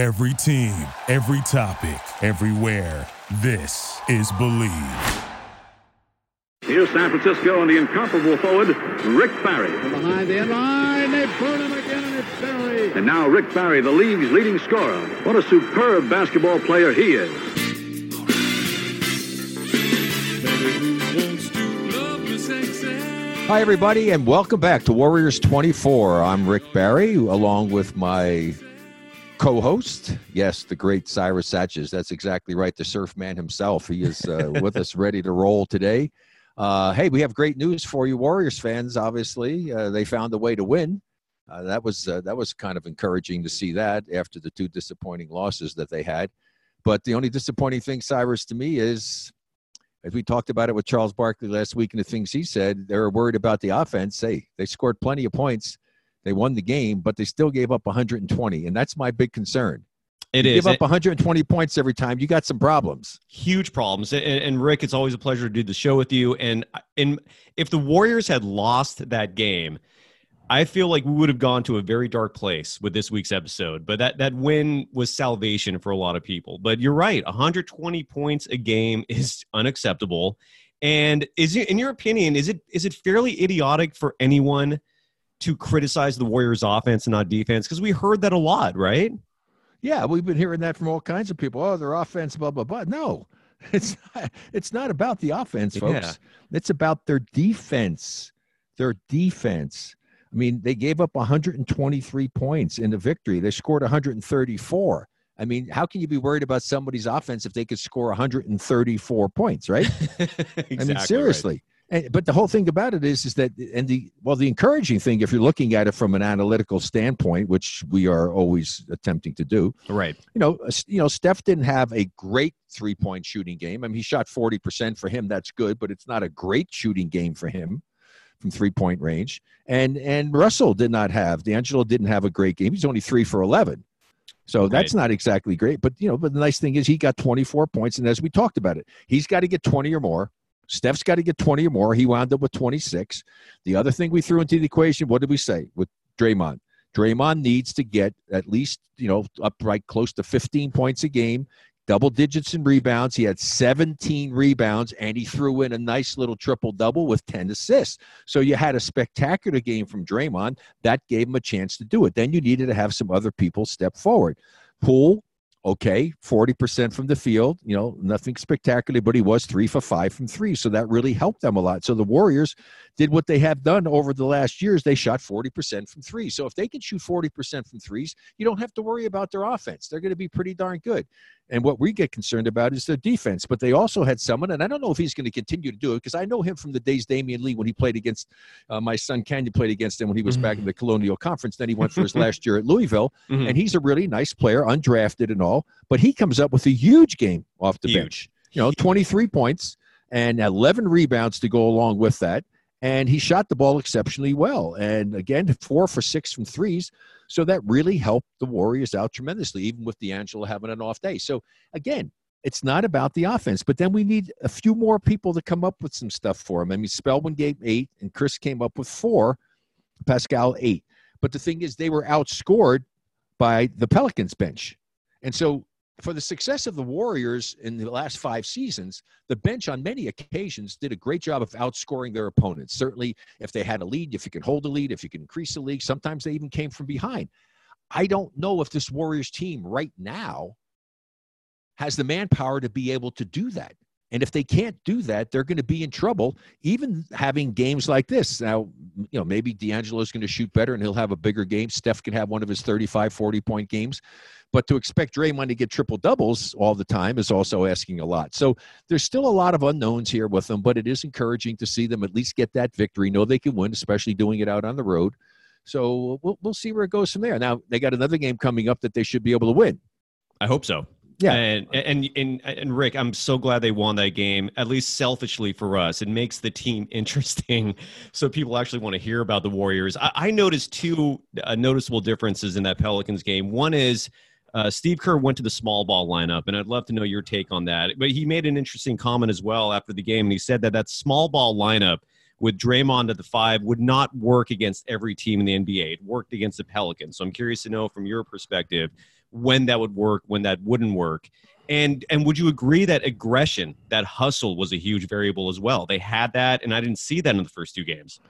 Every team, every topic, everywhere. This is Believe. Here's San Francisco and the incomparable forward, Rick Barry. From behind the end line, they burn him again, and it's Barry. And now Rick Barry, the league's leading scorer. What a superb basketball player he is. Hi, everybody, and welcome back to Warriors 24. I'm Rick Barry, along with my co host. Yes, the great Cyrus Saatsaz. That's exactly right. The surf man himself. He is uh, with us, ready to roll today. Uh, hey, we have great news for you, Warriors fans. Obviously, uh, they found a way to win. Uh, that was uh, that was kind of encouraging to see that after the two disappointing losses that they had. But the only disappointing thing, Cyrus, to me is as we talked about it with Charles Barkley last week and the things he said, they were worried about the offense. Hey, they scored plenty of points. They won the game, but they still gave up 120. And that's my big concern. It you is. give up 120 points every time. You got some problems. huge problems. And, and Rick, it's always a pleasure to do the show with you. And and if the Warriors had lost that game, I feel like we would have gone to a very dark place with this week's episode. But that that win was salvation for a lot of people. But you're right, 120 points a game is unacceptable. And is it, in your opinion, is it is it fairly idiotic for anyone to criticize the Warriors' offense and not defense? Because we heard that a lot, right? Yeah, we've been hearing that from all kinds of people. Oh, their offense, blah blah blah. No, it's not, it's not about the offense, folks. Yeah. It's about their defense. Their defense. I mean, they gave up 123 points in the victory. They scored 134. I mean, how can you be worried about somebody's offense if they could score 134 points, right? Exactly I mean, right. And, but the whole thing about it is, is that, and the well, the encouraging thing, if you're looking at it from an analytical standpoint, which we are always attempting to do, Right. you know, you know, Steph didn't have a great three point shooting game. I mean, he shot 40% for him. That's good, but it's not a great shooting game for him from three point range. And, and Russell did not have, D'Angelo didn't have a great game. He's only three for 11. So that's not exactly great, but you know, but the nice thing is he got 24 points. And as we talked about it, he's got to get 20 or more. Steph's got to get 20 or more. He wound up with 26. The other thing we threw into the equation, what did we say with Draymond? Draymond needs to get at least, you know, up right close to 15 points a game, double digits in rebounds. He had 17 rebounds and he threw in a nice little triple double with 10 assists. So you had a spectacular game from Draymond. That gave him a chance to do it. Then you needed to have some other people step forward. Poole, okay, 40% from the field, you know, nothing spectacular, but he was three for five from three. So that really helped them a lot. So the Warriors did what they have done over the last years. They shot 40% from three. So if they can shoot 40% from threes, you don't have to worry about their offense. They're going to be pretty darn good. And what we get concerned about is their defense. But they also had someone, and I don't know if he's going to continue to do it because I know him from the days Damion Lee when he played against uh, my son Canyon played against him when he was back in the Colonial Conference. Then he went for his last year at Louisville, Mhm. and he's a really nice player, undrafted and all. But he comes up with a huge game off the Huge. bench. You know, 23 points and 11 rebounds to go along with that. And he shot the ball exceptionally well. And again, four for six from threes. So that really helped the Warriors out tremendously, even with D'Angelo having an off day. So again, it's not about the offense, but then we need a few more people to come up with some stuff for him. I mean, Spellman gave eight, and Chris came up with four, Paschall eight. But the thing is, they were outscored by the Pelicans bench. And so, for the success of the Warriors in the last five seasons, the bench on many occasions did a great job of outscoring their opponents. Certainly, if they had a lead, if you could hold a lead, if you could increase the lead, sometimes they even came from behind. I don't know if this Warriors team right now has the manpower to be able to do that. And if they can't do that, they're going to be in trouble, even having games like this. Now, you know, maybe D'Angelo's going to shoot better and he'll have a bigger game. Steph can have one of his 35, 40 point games. But to expect Draymond to get triple doubles all the time is also asking a lot. So there's still a lot of unknowns here with them, but it is encouraging to see them at least get that victory. Know they can win, especially doing it out on the road. So we'll, we'll see where it goes from there. Now, they got another game coming up that they should be able to win. I hope so. Yeah. And, and and and Rick, I'm so glad they won that game. At least selfishly for us, it makes the team interesting, so people actually want to hear about the Warriors. I, I noticed two uh, noticeable differences in that Pelicans game. One is uh, Steve Kerr went to the small ball lineup, and I'd love to know your take on that. But he made an interesting comment as well after the game, and he said that that small ball lineup with Draymond at the five would not work against every team in the NBA. It worked against the Pelicans. So I'm curious to know from your perspective when that would work, when that wouldn't work. And and would you agree that aggression, that hustle was a huge variable as well? They had that and I didn't see that in the first two games.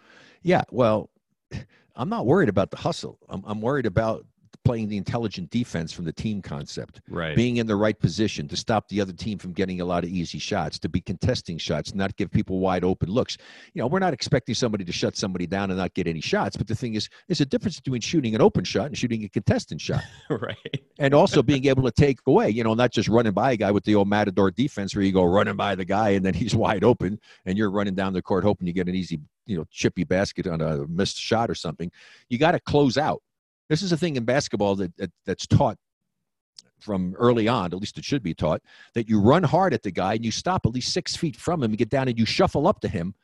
Yeah, well, I'm not worried about the hustle. I'm, I'm worried about playing the intelligent defense from the team concept. Right. Being in the right position to stop the other team from getting a lot of easy shots, to be contesting shots, not give people wide open looks. You know, we're not expecting somebody to shut somebody down and not get any shots, but the thing is, there's a difference between shooting an open shot and shooting a contestant shot. right. and also being able to take away, you know, not just running by a guy with the old matador defense where you go running by the guy and then he's wide open and you're running down the court hoping you get an easy, you know, chippy basket on a missed shot or something. You got to close out. This is a thing in basketball that, that that's taught from early on, at least it should be taught, that you run hard at the guy and you stop at least six feet from him and get down and you shuffle up to him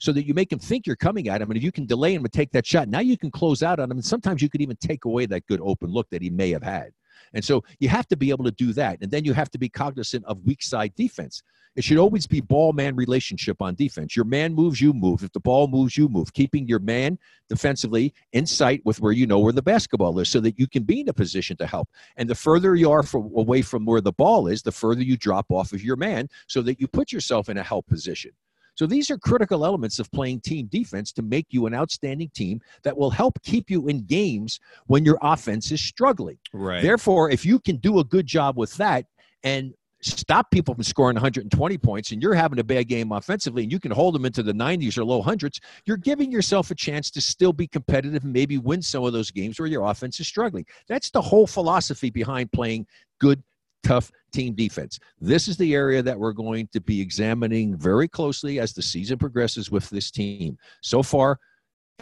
so that you make him think you're coming at him. And if you can delay him and take that shot, now you can close out on him. And sometimes you could even take away that good open look that he may have had. And so you have to be able to do that. And then you have to be cognizant of weak side defense. It should always be ball man relationship on defense. Your man moves, you move. If the ball moves, you move. Keeping your man defensively in sight with where you know where the basketball is so that you can be in a position to help. And the further you are from, away from where the ball is, the further you drop off of your man so that you put yourself in a help position. So these are critical elements of playing team defense to make you an outstanding team that will help keep you in games when your offense is struggling. Right. Therefore, if you can do a good job with that and stop people from scoring 120 points and you're having a bad game offensively and you can hold them into the 90s or low hundreds, you're giving yourself a chance to still be competitive and maybe win some of those games where your offense is struggling. That's the whole philosophy behind playing good tough team defense. This is the area that we're going to be examining very closely as the season progresses with this team. So far,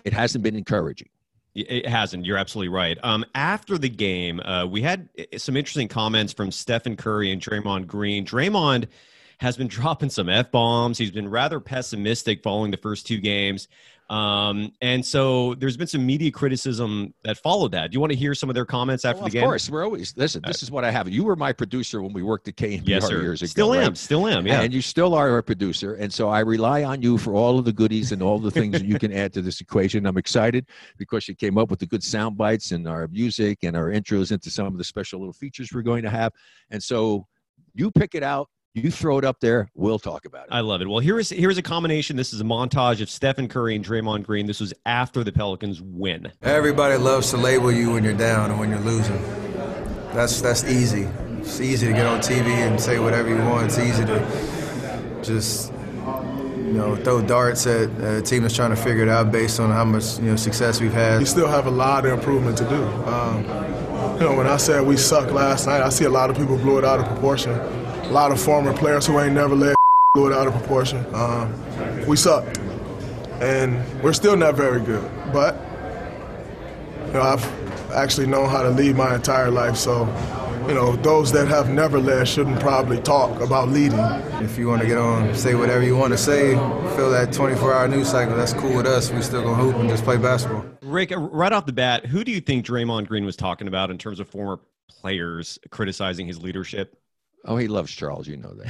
it hasn't been encouraging. It hasn't. You're absolutely right. Um, after the game, uh, we had uh, some interesting comments from Stephen Curry and Draymond Green. Draymond has been dropping some f bombs. He's been rather pessimistic following the first two games. Um, and so there's been some media criticism that followed that. Do you want to hear some of their comments after well, the game? Of course, we're always listen. This is what I have. You were my producer when we worked at KNBR yes, sir. years ago. Still am. right? Still am. Yeah. And you still are our producer, and so I rely on you for all of the goodies and all the things that you can add to this equation. I'm excited because you came up with the good sound bites and our music and our intros into some of the special little features we're going to have. And so you pick it out. You throw it up there. We'll talk about it. I love it. Well, here is here's a combination. This is a montage of Stephen Curry and Draymond Green. This was after the Pelicans win. Everybody loves to label you when you're down and when you're losing. That's that's easy. It's easy to get on TV and say whatever you want. It's easy to just you know throw darts at a team that's trying to figure it out based on how much you know success we've had. We still have a lot of improvement to do. Um, you know, when I said we sucked last night, I see a lot of people blew it out of proportion. A lot of former players who ain't never led blew it out of proportion. Um, we suck, and we're still not very good. But you know, I've actually known how to lead my entire life, so you know, those that have never led shouldn't probably talk about leading. If you want to get on, say whatever you want to say, fill that 24-hour news cycle. That's cool with us. We still gonna hoop and just play basketball. Rick, right off the bat, who do you think Draymond Green was talking about in terms of former players criticizing his leadership? Oh, he loves Charles. You know that.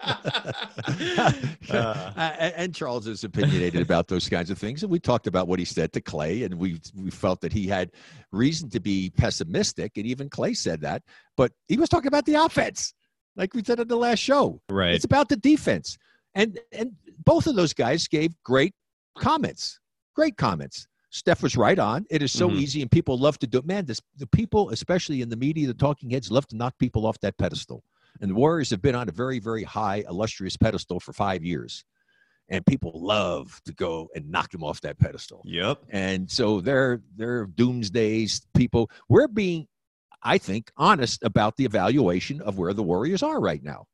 Uh. and, Charles is opinionated about those kinds of things. And we talked about what he said to Clay, and we we felt that he had reason to be pessimistic, and even Clay said that. But he was talking about the offense, like we said in the last show. Right. It's about the defense, and and both of those guys gave great comments. Great comments. Steph was right on. It is so Mhm. easy, and people love to do. it. Man, this the people, especially in the media, the talking heads, love to knock people off that pedestal. And the Warriors have been on a very, very high, illustrious pedestal for five years, and people love to go and knock them off that pedestal. Yep. And so they're they're doomsdays people. We're being, I think, honest about the evaluation of where the Warriors are right now.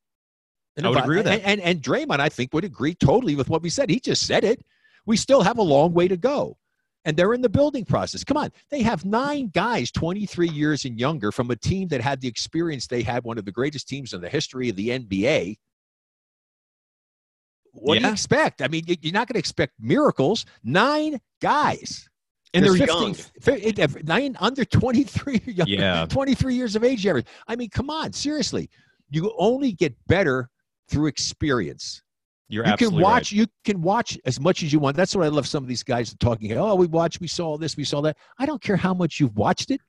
I would if agree with that. And, and and Draymond, I think, would agree totally with what we said. He just said it. We still have a long way to go. And they're in the building process. Come on. They have nine guys 23 years and younger from a team that had the experience they had, one of the greatest teams in the history of the NBA. What do you expect? I mean, you- you're not going to expect miracles. Nine guys. And they're There's young. 15, nine under 23 young, Yeah. 23 years of age average. I mean, come on, seriously. You only get better through experience. You're you can watch you can watch as much as you want. That's what I love some of these guys talking. Oh, we watched, we saw this, we saw that. I don't care how much you've watched it.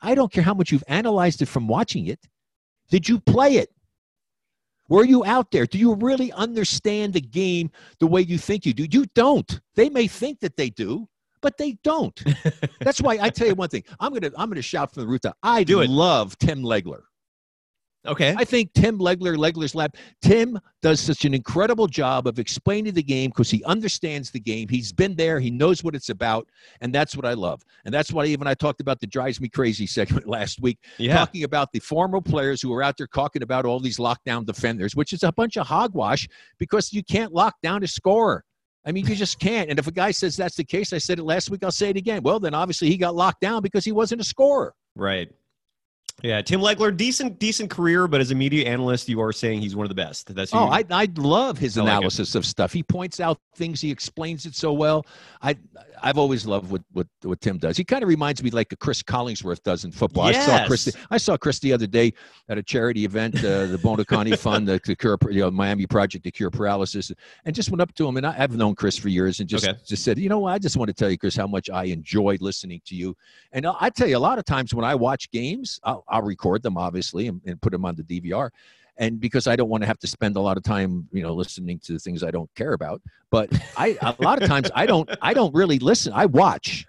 I don't care how much you've analyzed it from watching it. Did you play it? Were you out there? Do you really understand the game the way you think you do? You don't. They may think that they do, but they don't. That's why I tell you one thing. I'm gonna I'm gonna shout from the rooftop. I Do love Tim Legler. Okay. I think Tim Legler, Legler's Lab, Tim does such an incredible job of explaining the game because he understands the game. He's been there, he knows what it's about, and that's what I love. And that's why even I talked about the drives me crazy segment last week, Yeah. talking about the former players who are out there talking about all these lockdown defenders, which is a bunch of hogwash because you can't lock down a scorer. I mean, you just can't. And if a guy says that's the case, I said it last week, I'll say it again. Well, then obviously he got locked down because he wasn't a scorer. Right. Yeah, Tim Legler, decent, decent career, but as a media analyst, you are saying he's one of the best. That's Oh, I, I love his I like analysis of stuff. He points out things. He explains it so well. I I've always loved what what, what Tim does. He kind of reminds me like a Cris Collinsworth does in football. I saw Chris. I saw Chris the other day at a charity event, uh, the Buoniconti Fund, the, the cure, you know, Miami Project to Cure Paralysis, and just went up to him. And I, I've known Chris for years, and just Okay. just said, you know, what? I just want to tell you, Chris, how much I enjoyed listening to you. And I I tell you, a lot of times when I watch games, I'll, I'll record them obviously and, and put them on the DVR and because I don't want to have to spend a lot of time, you know, listening to things I don't care about. But I a lot of times I don't I don't really listen. I watch.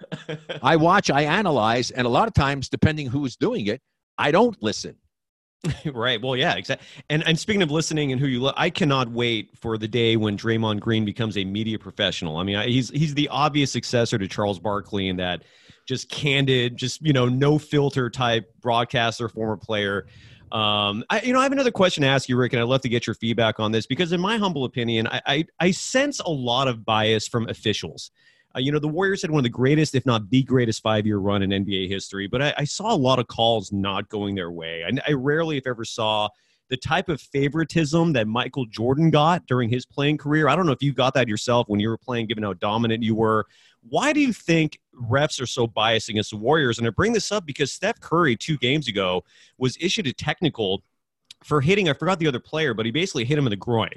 I watch, I analyze, and a lot of times, depending who's doing it, I don't listen. right. Well, yeah, exactly. And and speaking of listening and who you look, I cannot wait for the day when Draymond Green becomes a media professional. I mean, I, he's he's the obvious successor to Charles Barkley in that just candid, just you know, no filter type broadcaster, former player. Um, I, you know, I have another question to ask you, Rick, and I'd love to get your feedback on this because, in my humble opinion, I, I, I sense a lot of bias from officials. Uh, you know, the Warriors had one of the greatest, if not the greatest, five-year run in NBA history, but I, I saw a lot of calls not going their way. I, I rarely, if ever, saw the type of favoritism that Michael Jordan got during his playing career. I don't know if you got that yourself when you were playing, given how dominant you were. Why do you think refs are so biased against the Warriors? And I bring this up because Steph Curry, two games ago, was issued a technical for hitting, I forgot the other player, but he basically hit him in the groin.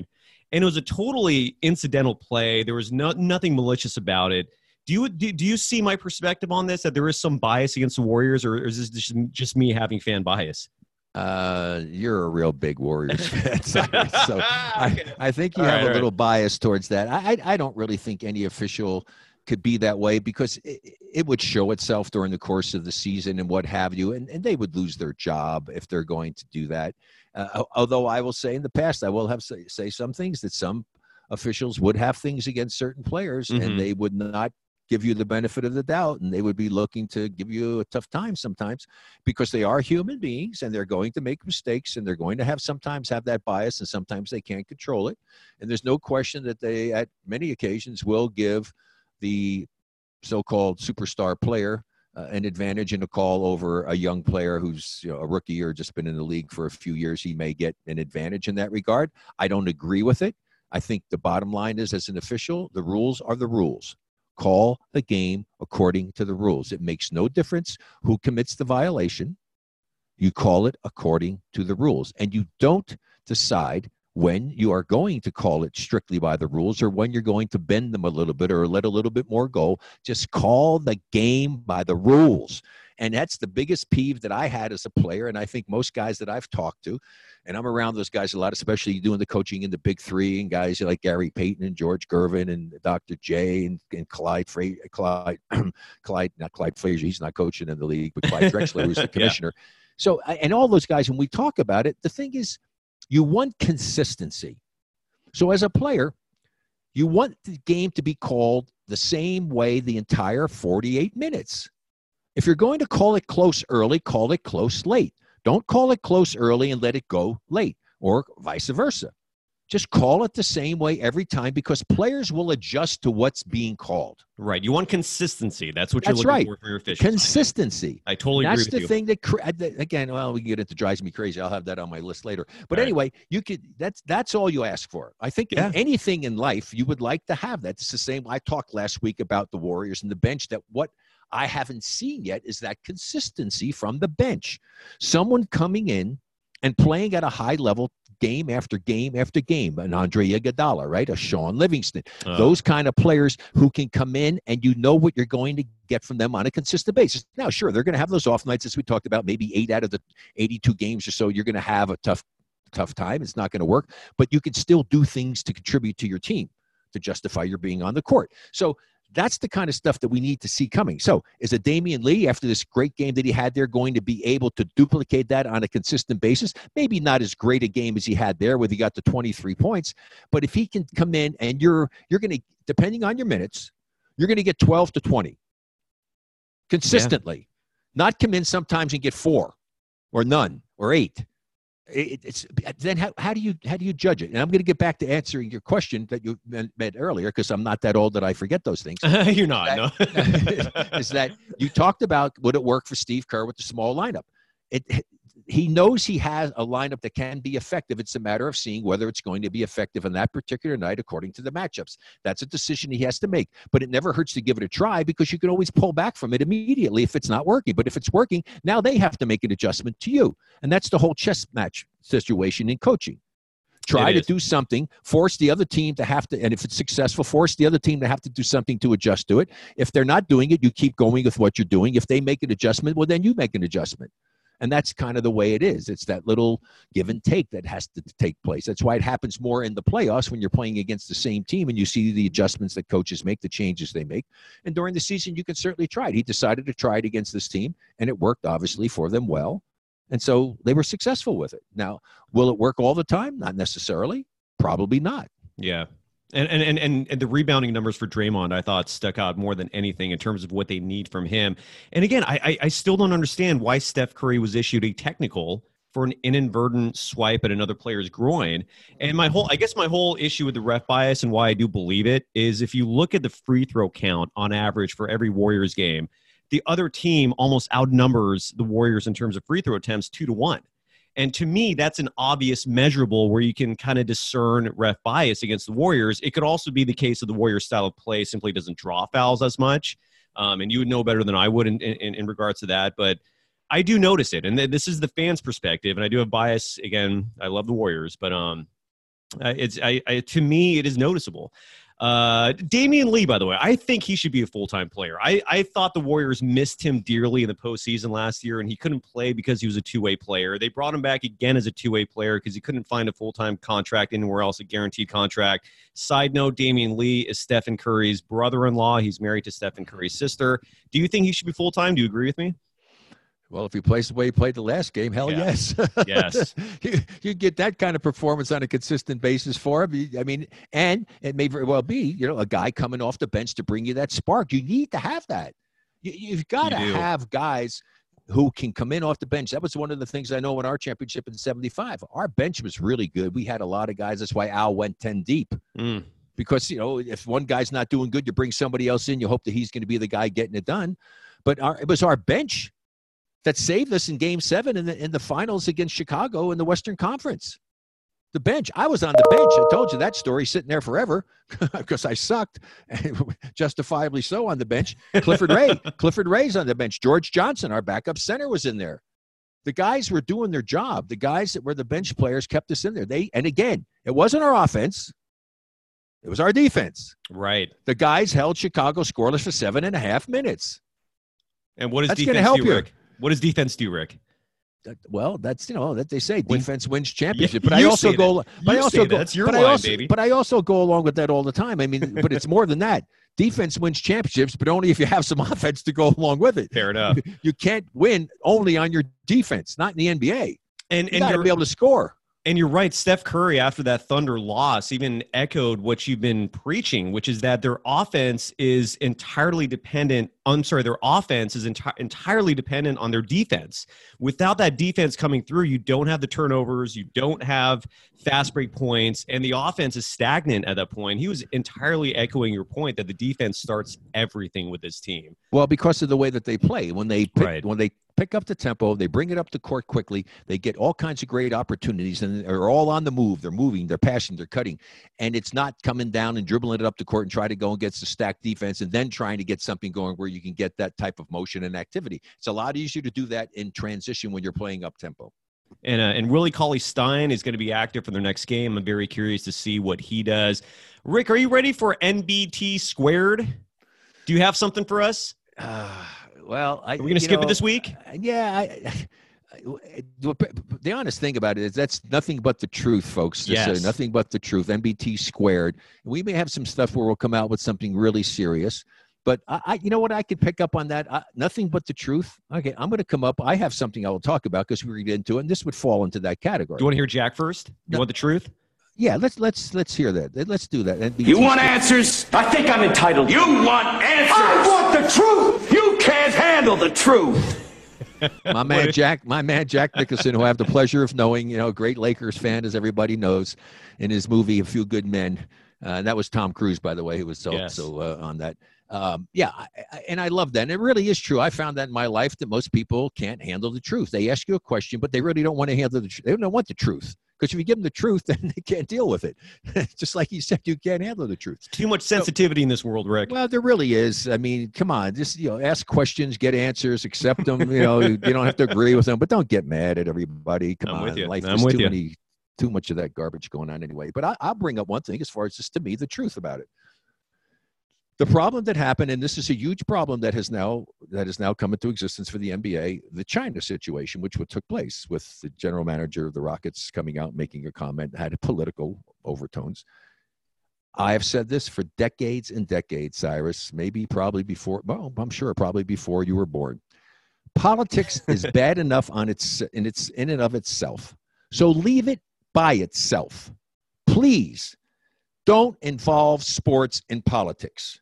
And it was a totally incidental play. There was no, nothing malicious about it. Do you, do, do you see my perspective on this, that there is some bias against the Warriors, or is this just, just me having fan bias? Uh, you're a real big Warriors fan, so I, I think you All have right, a little bias towards that. I, I I don't really think any official could be that way because it, it would show itself during the course of the season and what have you, and, and they would lose their job if they're going to do that. Uh, although I will say in the past, I will have say, say some things that some officials would have things against certain players, Mhm. and they would not give you the benefit of the doubt, and they would be looking to give you a tough time sometimes because they are human beings and they're going to make mistakes and they're going to have sometimes have that bias and sometimes they can't control it and there's no question that they at many occasions will give the so-called superstar player uh, an advantage in a call over a young player who's you know, a rookie or just been in the league for a few years. He may get an advantage in that regard. I don't agree with it. I think the bottom line is as an official the rules are the rules. Call the game according to the rules. It makes no difference who commits the violation. You call it according to the rules. And you don't decide when you are going to call it strictly by the rules or when you're going to bend them a little bit or let a little bit more go just call the game by the rules and that's the biggest peeve that i had as a player and i think most guys that i've talked to and i'm around those guys a lot especially doing the coaching in the big three and guys like gary payton and george gervin and dr j and, and clyde Fra- clyde clyde not clyde frazier he's not coaching in the league but clyde drexler who's the Yeah. commissioner so, and all those guys, when we talk about it, the thing is, you want consistency. So, as a player, you want the game to be called the same way the entire 48 minutes. If you're going to call it close early, call it close late. Don't call it close early and let it go late, or vice versa. Just call it the same way every time because players will adjust to what's being called. Right. You want consistency. That's what you're looking right. for your officials. Consistency. I totally That's agree with the you. thing that cr- again. Well, we can get into drives me crazy. I'll have that on my list later. But Right. anyway, you could. That's that's all you ask for. I think Yeah. anything in life you would like to have that. It's the same. I talked last week about the Warriors and the bench. That what I haven't seen yet is that consistency from the bench. Someone coming in and playing at a high level, game after game after game. An Andre Iguodala, right? A Shaun Livingston. Uh, Those kind of players who can come in and you know what you're going to get from them on a consistent basis. Now, sure, they're going to have those off nights, as we talked about. Maybe eight out of the 82 games or so, you're going to have a tough, tough time. It's not going to work, but you can still do things to contribute to your team to justify your being on the court. So that's the kind of stuff that we need to see coming. So, is a Damion Lee, after this great game that he had there, going to be able to duplicate that on a consistent basis? Maybe not as great a game as he had there, where he got the 23 points, but if he can come in and you're you're going to, depending on your minutes, you're going to get 12 to 20 consistently. Not come in sometimes and get four or none or eight. It, it's then how, how do you how do you judge it? And I'm going to get back to answering your question that you meant, earlier because I'm not that old that I forget those things. You're not. No. is that you talked about would it work for Steve Kerr with the small lineup? It, he knows he has a lineup that can be effective. It's a matter of seeing whether it's going to be effective on that particular night according to the matchups. That's a decision he has to make. But it never hurts to give it a try because you can always pull back from it immediately if it's not working. But if it's working, now they have to make an adjustment to you. And that's the whole chess match situation in coaching. Try It to is. do something, force the other team to have to, and if it's successful, force the other team to have to do something to adjust to it. If they're not doing it, you keep going with what you're doing. If they make an adjustment, well, then you make an adjustment. And that's kind of the way it is. It's that little give and take that has to take place. That's why it happens more in the playoffs when you're playing against the same team and you see the adjustments that coaches make, the changes they make. And during the season, you can certainly try it. He decided to try it against this team, and it worked obviously for them well. And so they were successful with it. Now, will it work all the time? Not necessarily. Probably not. Yeah. And, and and and the rebounding numbers for Draymond, I thought stuck out more than anything in terms of what they need from him. And again, I I, I still don't understand why Steph Curry was issued a technical for an inadvertent swipe at another player's groin. And my whole, I guess, my whole issue with the ref bias and why I do believe it is if you look at the free throw count on average for every Warriors game, the other team almost outnumbers the Warriors in terms of free throw attempts two to one. And to me, that's an obvious measurable where you can kind of discern ref bias against the Warriors. It could also be the case of the Warriors' style of play simply doesn't draw fouls as much. Um, and you would know better than I would in, in, in regards to that. But I do notice it. And this is the fans' perspective. And I do have bias. Again, I love the Warriors, but um, it's I, I, to me, it is noticeable. Uh, Damion Lee, by the way, I think he should be a full time player. I, I thought the Warriors missed him dearly in the postseason last year, and he couldn't play because he was a two way player. They brought him back again as a two way player because he couldn't find a full time contract anywhere else, a guaranteed contract. Side note Damion Lee is Stephen Curry's brother in law. He's married to Stephen Curry's sister. Do you think he should be full time? Do you agree with me? Well, if he plays the way he played the last game, hell Yeah. yes. Yes. you, you get that kind of performance on a consistent basis for him. I mean, and it may very well be, you know, a guy coming off the bench to bring you that spark. You need to have that. You, you've got to have guys who can come in off the bench. That was one of the things I know in our championship in 75. Our bench was really good. We had a lot of guys. That's why Al went 10 deep Mm. because you know if one guy's not doing good, you bring somebody else in. You hope that he's going to be the guy getting it done. But our, it was our bench that saved us in Game Seven in the in the finals against Chicago in the Western Conference. The bench. I was on the bench. I told you that story, sitting there forever because I sucked, justifiably so on the bench. Clifford Ray, Clifford Ray's on the bench. George Johnson, our backup center, was in there. The guys were doing their job. The guys that were the bench players kept us in there. They and again, it wasn't our offense. It was our defense. Right. The guys held Chicago scoreless for seven and a half minutes. And what does That's defense help do, you. Rick? What does defense do, Rick? Uh, well, that's you know that they say defense wins Yeah, championship. but I also go. that. But I also go. that. That's your but I line, also, baby. But I also go along with that all the time. I mean, but it's more than that. Defense wins championships, but only if you have some offense to go along with it. Fair enough. You can't win only on your defense, not in the NBA. And You and you're, be able to score. And you're right. Steph Curry, after that Thunder loss, even echoed what you've been preaching, which is that their offense is entirely dependent. I'm sorry, their offense is enti- entirely dependent on their defense. Without that defense coming through, you don't have the turnovers, you don't have fast break points, and the offense is stagnant at that point. He was entirely echoing your point that the defense starts everything with this team. Well, because of the way that they play, when they pick, Right. when they pick up the tempo, they bring it up the court quickly. They get all kinds of great opportunities, and they're all on the move. They're moving, they're passing, they're cutting, and it's not coming down and dribbling it up the court and try to go against the stacked defense, and then trying to get something going where you can get that type of motion and activity. It's a lot easier to do that in transition when you're playing up tempo. And, uh, and Willie Cauley Stein is going to be active for their next game. I'm very curious to see what he does. Rick, are you ready for NBT squared? Do you have something for us? Uh, well, I, are we going to skip know, it this week? Yeah, I, I, the honest thing about it is that's nothing but the truth, folks. Yes. nothing but the truth. NBT squared. We may have some stuff where we'll come out with something really serious. But I, I, you know what? I could pick up on that. I, nothing but the truth. Okay, I'm going to come up. I have something I will talk about because we're going to get into it, and this would fall into that category. Do you want to hear Jack first? You No. want the truth? Yeah, let's let's let's hear that. Let's do that. NBT You want answers? I think I'm entitled. You want answers? I want the truth. You can't handle the truth. my man Jack, my man Jack Nicholson, who I have the pleasure of knowing, you know, great Lakers fan, as everybody knows, in his movie A Few Good Men. Uh, that was Tom Cruise, by the way, who was so Yes. so uh, on that. Um, yeah, I, I, and I love that. And it really is true. I found that in my life that most people can't handle the truth. They ask you a question, but they really don't want to handle the truth. They don't want the truth because if you give them the truth, then they can't deal with it. Just like you said, you can't handle the truth. Too much sensitivity in this world, Rick. Well, there really is. I mean, come on, just you know, ask questions, get answers, accept them. You know, you don't have to agree with them, but don't get mad at everybody. Come I'm on, life I'm is too you. many, too much of that garbage going on anyway. But I, I'll bring up one thing as far as just to me the truth about it. The problem that happened, and this is a huge problem that has now that has now come into existence for the NBA, the China situation, which what took place with the general manager of the Rockets coming out making a comment had political overtones. I have said this for decades and decades, Cyrus, maybe probably before, well, I'm sure probably before you were born. Politics is bad enough on its in its in and of itself. So leave it by itself. Please don't involve sports in politics.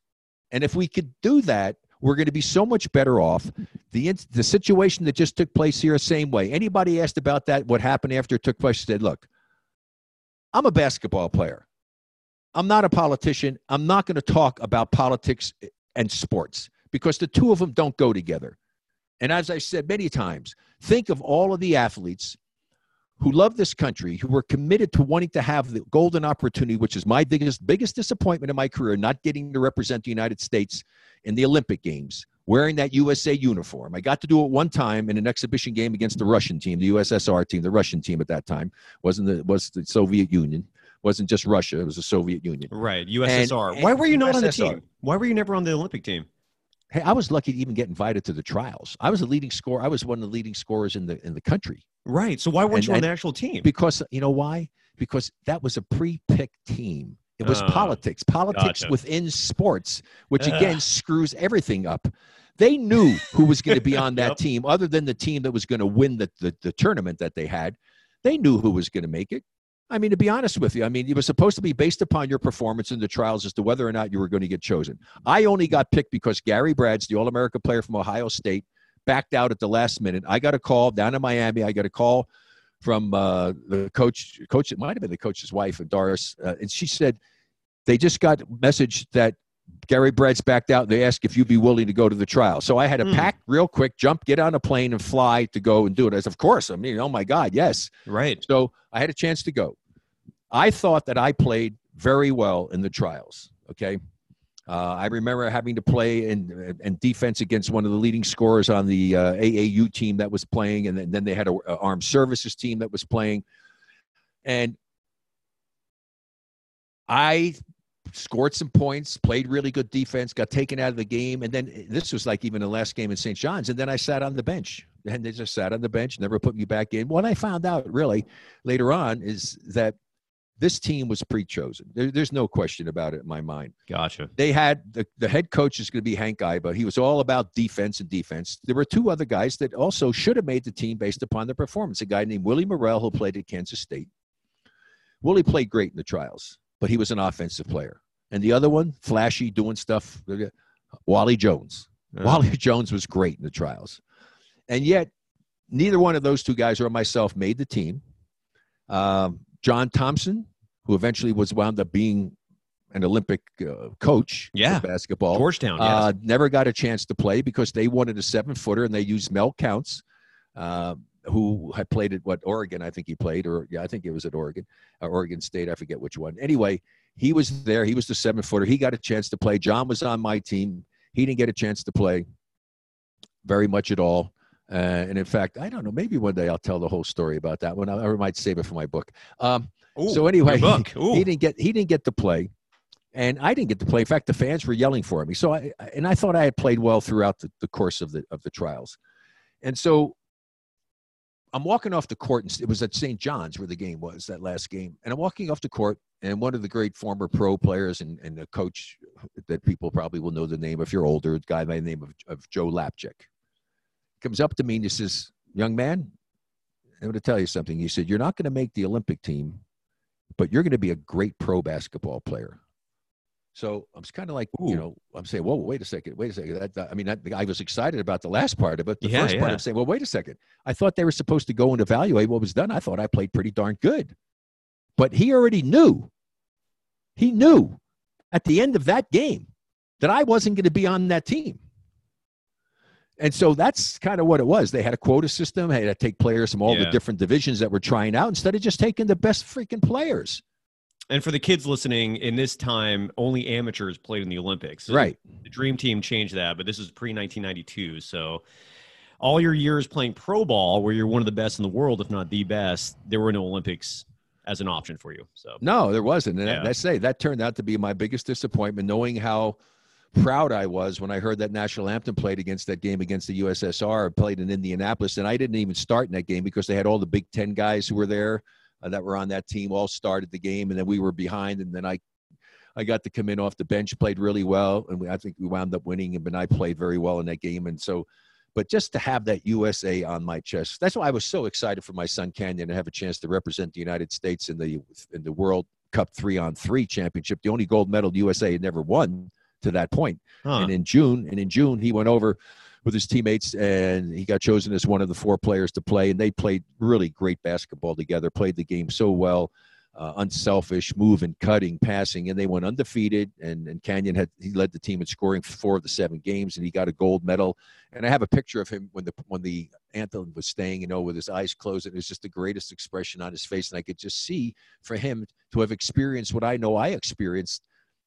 And if we could do that, we're going to be so much better off. The the situation that just took place here, same way. Anybody asked about that, what happened after it took place, said, "Look, I'm a basketball player. I'm not a politician. I'm not going to talk about politics and sports because the two of them don't go together. And as I said many times, think of all of the athletes who love this country, who were committed to wanting to have the golden opportunity, which is my biggest biggest disappointment in my career, not getting to represent the United States in the Olympic Games, wearing that USA uniform. I got to do it one time in an exhibition game against the Russian team, the USSR team, the Russian team at that time wasn't the was the Soviet Union, wasn't just Russia, it was the Soviet Union. Right, USSR. and Why were you not on the team? Why were you never on the Olympic team? Hey, I was lucky to even get invited to the trials. I was a leading scorer. I was one of the leading scorers in the in the country. Right. So why weren't And- you on the actual team? Because you know why? Because that was a pre-picked team. It was Oh, politics, politics gotcha. within sports, which again screws everything up. They knew who was going to be on that Yep. team, other than the team that was going to win the, the the tournament that they had. They knew who was going to make it. I mean, to be honest with you, I mean, it was supposed to be based upon your performance in the trials as to whether or not you were going to get chosen. I only got picked because Gary Bradds, the All America player from Ohio State, backed out at the last minute. I got a call down in Miami. I got a call from uh, the coach. Coach, it might have been the coach's wife, Doris, uh, and she said they just got message that Gary Bradds backed out. And They asked if you'd be willing to go to the trial. So I had to Hmm. pack real quick, jump, get on a plane, and fly to go and do it. As of course, I mean, oh my God, yes. right. So I had a chance to go. I thought that I played very well in the trials. Okay. Uh, I remember having to play in, in defense against one of the leading scorers on the uh, AAU team that was playing, and then, then they had a, a armed services team that was playing, and I scored some points, played really good defense, got taken out of the game, and then this was like even the last game in St. John's, and then I sat on the bench, and they just sat on the bench, never put me back in. What I found out really later on is that this team was pre-chosen. There, there's no question about it in my mind Gotcha. they had the, the head coach is going to be Hank Iba. He was all about defense and defense. There were two other guys that also should have made the team based upon their performance. A guy named Willie Murrell, who played at Kansas State. Willie played great in the trials, but he was an offensive player. And the other one, flashy, doing stuff, Wally Jones. Wally Jones was great in the trials. And yet, neither one of those two guys or myself made the team. Um, John Thompson, who eventually was wound up being an Olympic uh, coach Yeah. basketball, Georgetown. Yes. uh, never got a chance to play because they wanted a seven footer and they used Mel Counts, uh, who had played at what Oregon, I think he played, or yeah, I think it was at Oregon, uh, Oregon State, I forget which one. Anyway, he was there. He was the seven footer. He got a chance to play. John was on my team. He didn't get a chance to play very much at all. Uh, and in fact, I don't know. Maybe one day I'll tell the whole story about that one. I, I might save it for my book. Um, Ooh, so anyway, book. he, he didn't get he didn't get to play, and I didn't get to play. In fact, the fans were yelling for me. So I and I thought I had played well throughout the, the course of the of the trials, and so I'm walking off the court, and it was at St. John's where the game was that last game, and I'm walking off the court, and one of the great former pro players and and a coach that people probably will know the name if you're older, a guy by the name of, of Joe Lapchick, comes up to me and he says, "Young man, I'm going to tell you something." He said, "You're not going to make the Olympic team." but you're going to be a great pro basketball player. So I'm kind of like, you Ooh. know, I'm saying, whoa, wait a second, wait a second. That, that- I mean, that, I was excited about the last part of it. The Yeah, first part. I'm saying, well, wait a second. I thought they were supposed to go and evaluate what was done. I thought I played pretty darn good. But he already knew. He knew at the end of that game that I wasn't going to be on that team. And so that's kind of what it was. They had a quota system, had to take players from all the different divisions that were trying out instead of just taking the best freaking players. And for the kids listening, in this time, only amateurs played in the Olympics. Right. The Dream Team changed that, but this is pre 1992. So all your years playing pro ball, where you're one of the best in the world, if not the best, there were no Olympics as an option for you. So No, there wasn't. And Yeah. I say that turned out to be my biggest disappointment, knowing how proud I was when I heard that national anthem played against that game against the USSR, played in Indianapolis. And I didn't even start in that game because they had all the Big Ten guys who were there uh, that were on that team all started the game. And then we were behind. And then I, I got to come in off the bench, played really well. And we, I think we wound up winning. And I played very well in that game. And so, but just to have that USA on my chest, that's why I was so excited for my son Canyon to have a chance to represent the United States in the in the World Cup three on three championship, the only gold medal USA had never won to that point. Huh. And in June, and in June, he went over with his teammates and he got chosen as one of the four players to play. And they played really great basketball together, played the game so well, uh, unselfish, moving, cutting, passing, and they went undefeated. And, and Canyon had he led the team in scoring four of the seven games, and he got a gold medal. And I have a picture of him when the when the anthem was staying, you know, with his eyes closed, and it was just the greatest expression on his face. And I could just see for him to have experienced what I know I experienced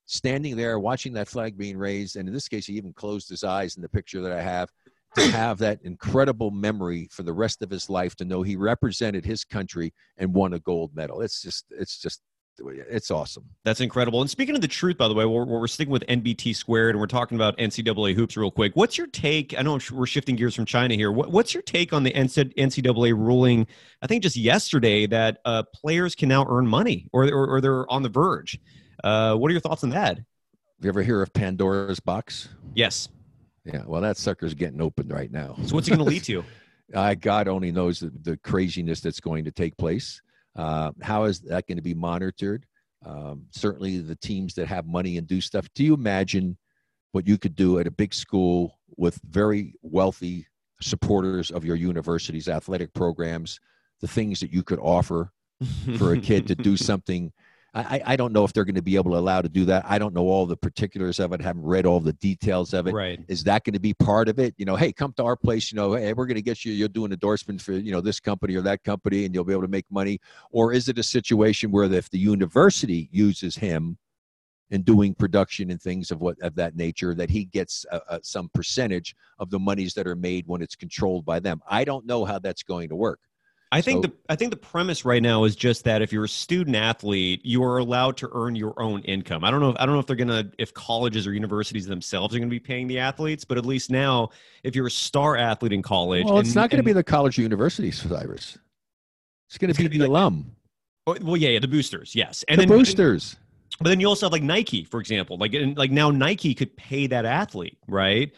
standing there watching that flag being raised and in this case he even closed his eyes in the picture that i have to have that incredible memory for the rest of his life to know he represented his country and won a gold medal it's just it's just it's awesome That's incredible. And speaking of the truth, by the way, we're, we're sticking with NBT squared and we're talking about NCAA hoops real quick. What's your take? I know we're shifting gears from China here. What, what's your take on the NCAA ruling? I think just yesterday that uh, players can now earn money or, or, or they're on the verge. Uh, what are your thoughts on that? you ever hear of pandora's box Yes. yeah well that sucker's getting open right now So what's it going to lead to? I God only knows the, the craziness that's going to take place. Uh, how is that going to be monitored? Um, certainly, the teams that have money and do stuff. Do you imagine what you could do at a big school with very wealthy supporters of your university's athletic programs? The things that you could offer for a kid to do something. I, I- don't know if they're going to be able to allow to do that. I don't know all the particulars of it. Haven't read all the details of it right. is that going to be part of it you know hey come to our place you know hey we're going to get you you'll do an endorsement for you know this company or that company and you'll be able to make money or is it a situation where if the university uses him in doing production and things of what of that nature that he gets uh, uh, some percentage of the monies that are made when it's controlled by them i don't know how that's going to work I think So- the I think the premise right now is just that if you're a student athlete, you are allowed to earn your own income. I don't know. If, I don't know if they're gonna if colleges or universities themselves are gonna be paying the athletes, but at least now, if you're a star athlete in college, well it's and- not going to and- be the college or universities cyrus it's going It's to be gonna be the like- alum oh, well, yeah, yeah, the boosters, yes, and the then boosters But then you also have like Nike, for example. Like and, like now Nike could pay that athlete, right?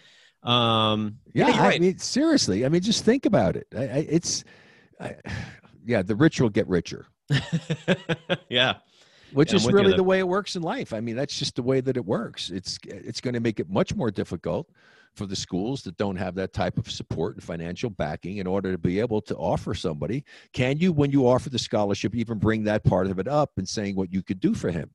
Um, Yeah, you're I mean, seriously. I mean, just think about it. I, I, it's, I, yeah, the rich will get richer, yeah, which Yeah, is really the way it works in life. I mean, that's just the way that it works. It's it's going to make it much more difficult for the schools that don't have that type of support and financial backing in order to be able to offer somebody. Can you, when you offer the scholarship, even bring that part of it up and saying what you could do for him?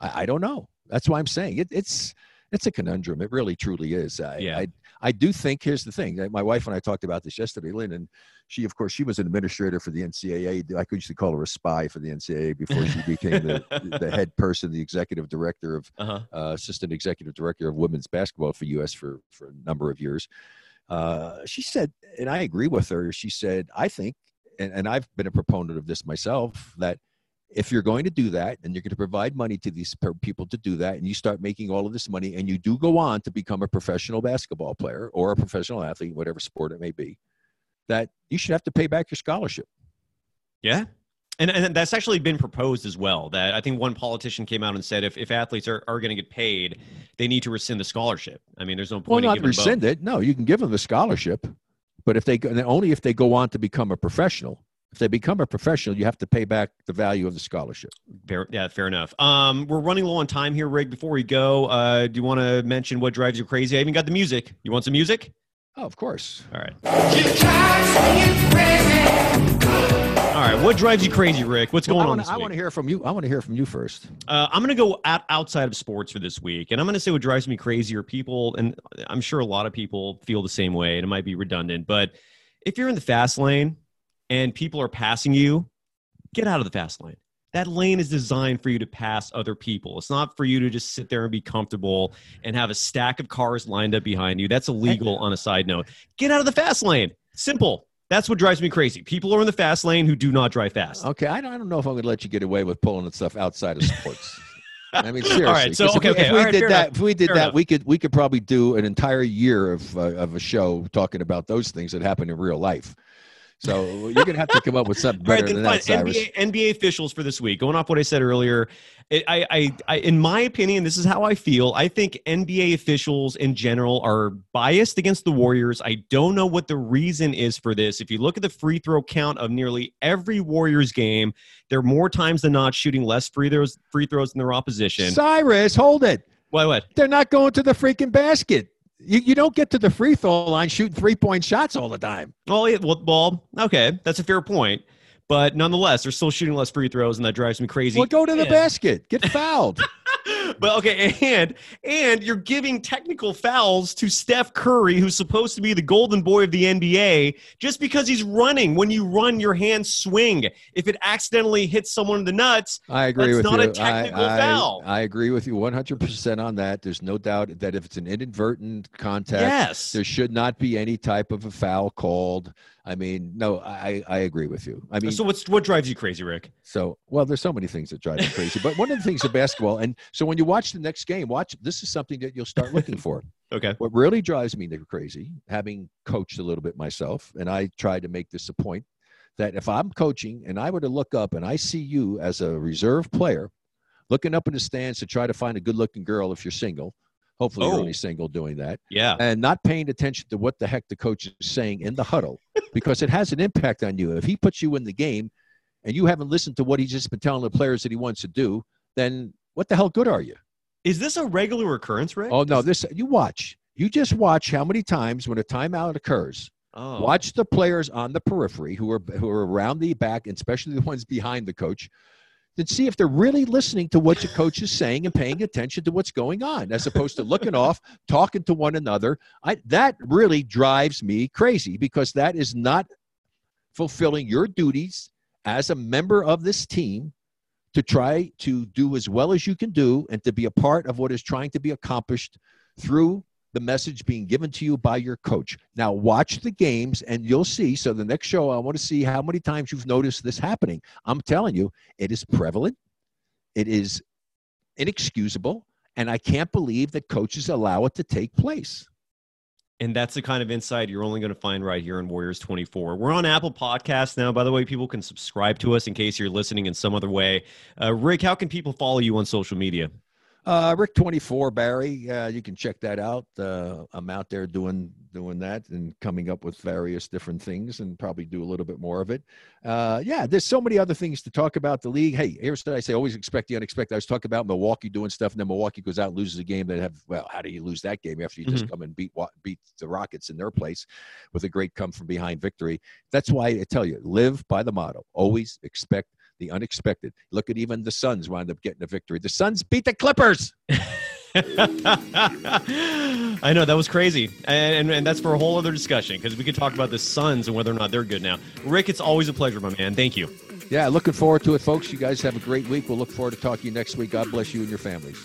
I, I don't know. That's why I'm saying it, it's it's a conundrum. It really truly is. I, Yeah. I I do think here's the thing. My wife and I talked about this yesterday, Lynn, and she, of course, she was an administrator for the NCAA. I could used to call her a spy for the NCAA before she became the, the head person, the executive director of uh-huh. uh, assistant executive director of women's basketball for U.S. for for a number of years. Uh, she said, and I agree with her. She said, I think, and, and I've been a proponent of this myself, that if you're going to do that and you're going to provide money to these people to do that and you start making all of this money and you do go on to become a professional basketball player or a professional athlete whatever sport it may be that you should have to pay back your scholarship Yeah. And, and that's actually been proposed as well. That I think one politician came out and said if, if athletes are, are going to get paid, they need to rescind the scholarship. I mean, there's no well point in not them both. rescind it no you can give them the scholarship but if they only if they go on to become a professional if they become a professional you have to pay back the value of the scholarship Fair, yeah, fair enough. Um, we're running low on time here, Rick. Before we go, uh, do you want to mention what drives you crazy? I even got the music. You want some music? oh of course All right. All right. What drives you crazy, Rick? What's going I on wanna- this I want to hear from you. I want to hear from you first. Uh, I'm going to go out, outside of sports for this week, and I'm going to say what drives me crazy are people, and I'm sure a lot of people feel the same way, and it might be redundant, but if you're in the fast lane and people are passing you, get out of the fast lane. That lane is designed for you to pass other people. It's not for you to just sit there and be comfortable and have a stack of cars lined up behind you. That's illegal on a side note. Get out of the fast lane. Simple. That's what drives me crazy. People are in the fast lane who do not drive fast. Okay, I don't, I don't know if I'm going to let you get away with pulling stuff outside of sports. I mean, seriously. All right, so, 'cause if okay, we, okay, if we right, did that, enough, if we did fair that, enough. we could we could probably do an entire year of uh, of a show talking about those things that happen in real life. So you're going to have to come up with something right, better then than fine. that, Cyrus. NBA, NBA officials for this week. Going off what I said earlier, it, I, I, I, in my opinion, this is how I feel. I think NBA officials in general are biased against the Warriors. I don't know what the reason is for this. If you look at the free throw count of nearly every Warriors game, they're more times than not shooting less free throws, free throws than their opposition. Cyrus, hold it. what? What? They're not going to the freaking basket. You, you don't get to the free throw line shooting three point shots all the time. Well, yeah, well, well, okay, that's a fair point. But nonetheless, they're still shooting less free throws, and that drives me crazy. Well, go to the And- basket. Get fouled. but okay, and and you're giving technical fouls to Steph Curry, who's supposed to be the golden boy of the NBA, just because he's running. When you run, your hands swing. If it accidentally hits someone in the nuts, I agree That's with not you. a technical I, I, foul. I agree with you 100% on that. There's no doubt that if it's an inadvertent contact, yes, there should not be any type of a foul called. I mean, no, I, I agree with you. I mean, so what's what drives you crazy, Rick? So, well, there's so many things that drive me crazy. But one of the things of basketball, and so when you watch the next game, watch this is something that you'll start looking for. Okay, What really drives me crazy, having coached a little bit myself, and I try to make this a point that if I'm coaching and I were to look up and I see you as a reserve player looking up in the stands to try to find a good looking girl if you're single, hopefully Oh. you're only oh. single doing that, yeah, and not paying attention to what the heck the coach is saying in the huddle because it has an impact on you. If he puts you in the game and you haven't listened to what he's just been telling the players that he wants to do, then what the hell good are you? is this a regular occurrence, Rick? Oh no, this you watch. You just watch how many times when a timeout occurs. Oh. Watch the players on the periphery who are who are around the back, and especially the ones behind the coach. Then see if they're really listening to what your coach is saying and paying attention to what's going on, as opposed to looking off, talking to one another. I, that really drives me crazy because that is not fulfilling your duties as a member of this team to try to do as well as you can do and to be a part of what is trying to be accomplished through the message being given to you by your coach. Now, watch the games and you'll see. So, the next show, I want to see how many times you've noticed this happening. I'm telling you, it is prevalent, it is inexcusable, and I can't believe that coaches allow it to take place. And that's the kind of insight you're only going to find right here in Warriors 24. We're on Apple Podcasts now. By the way, people can subscribe to us in case you're listening in some other way. Uh, Rick, how can people follow you on social media? Uh, Rick twenty four Barry, uh, you can check that out. Uh, I'm out there doing doing that and coming up with various different things, and probably do a little bit more of it. Uh, yeah, there's so many other things to talk about the league. Hey, here's what I say: always expect the unexpected. I was talking about Milwaukee doing stuff, and then Milwaukee goes out and loses a game. That have well, how do you lose that game after you just come and beat beat the Rockets in their place with a great come from behind victory? That's why I tell you, live by the motto: always expect the unexpected. Look at even the Suns wound up getting a victory. The Suns beat the Clippers. I know that was crazy, and, and, and that's for a whole other discussion because we could talk about the Suns and whether or not they're good now. Rick, it's always a pleasure, my man. Thank you. Yeah, looking forward to it, folks. You guys have a great week. We'll look forward to talking to you next week. God bless you and your families.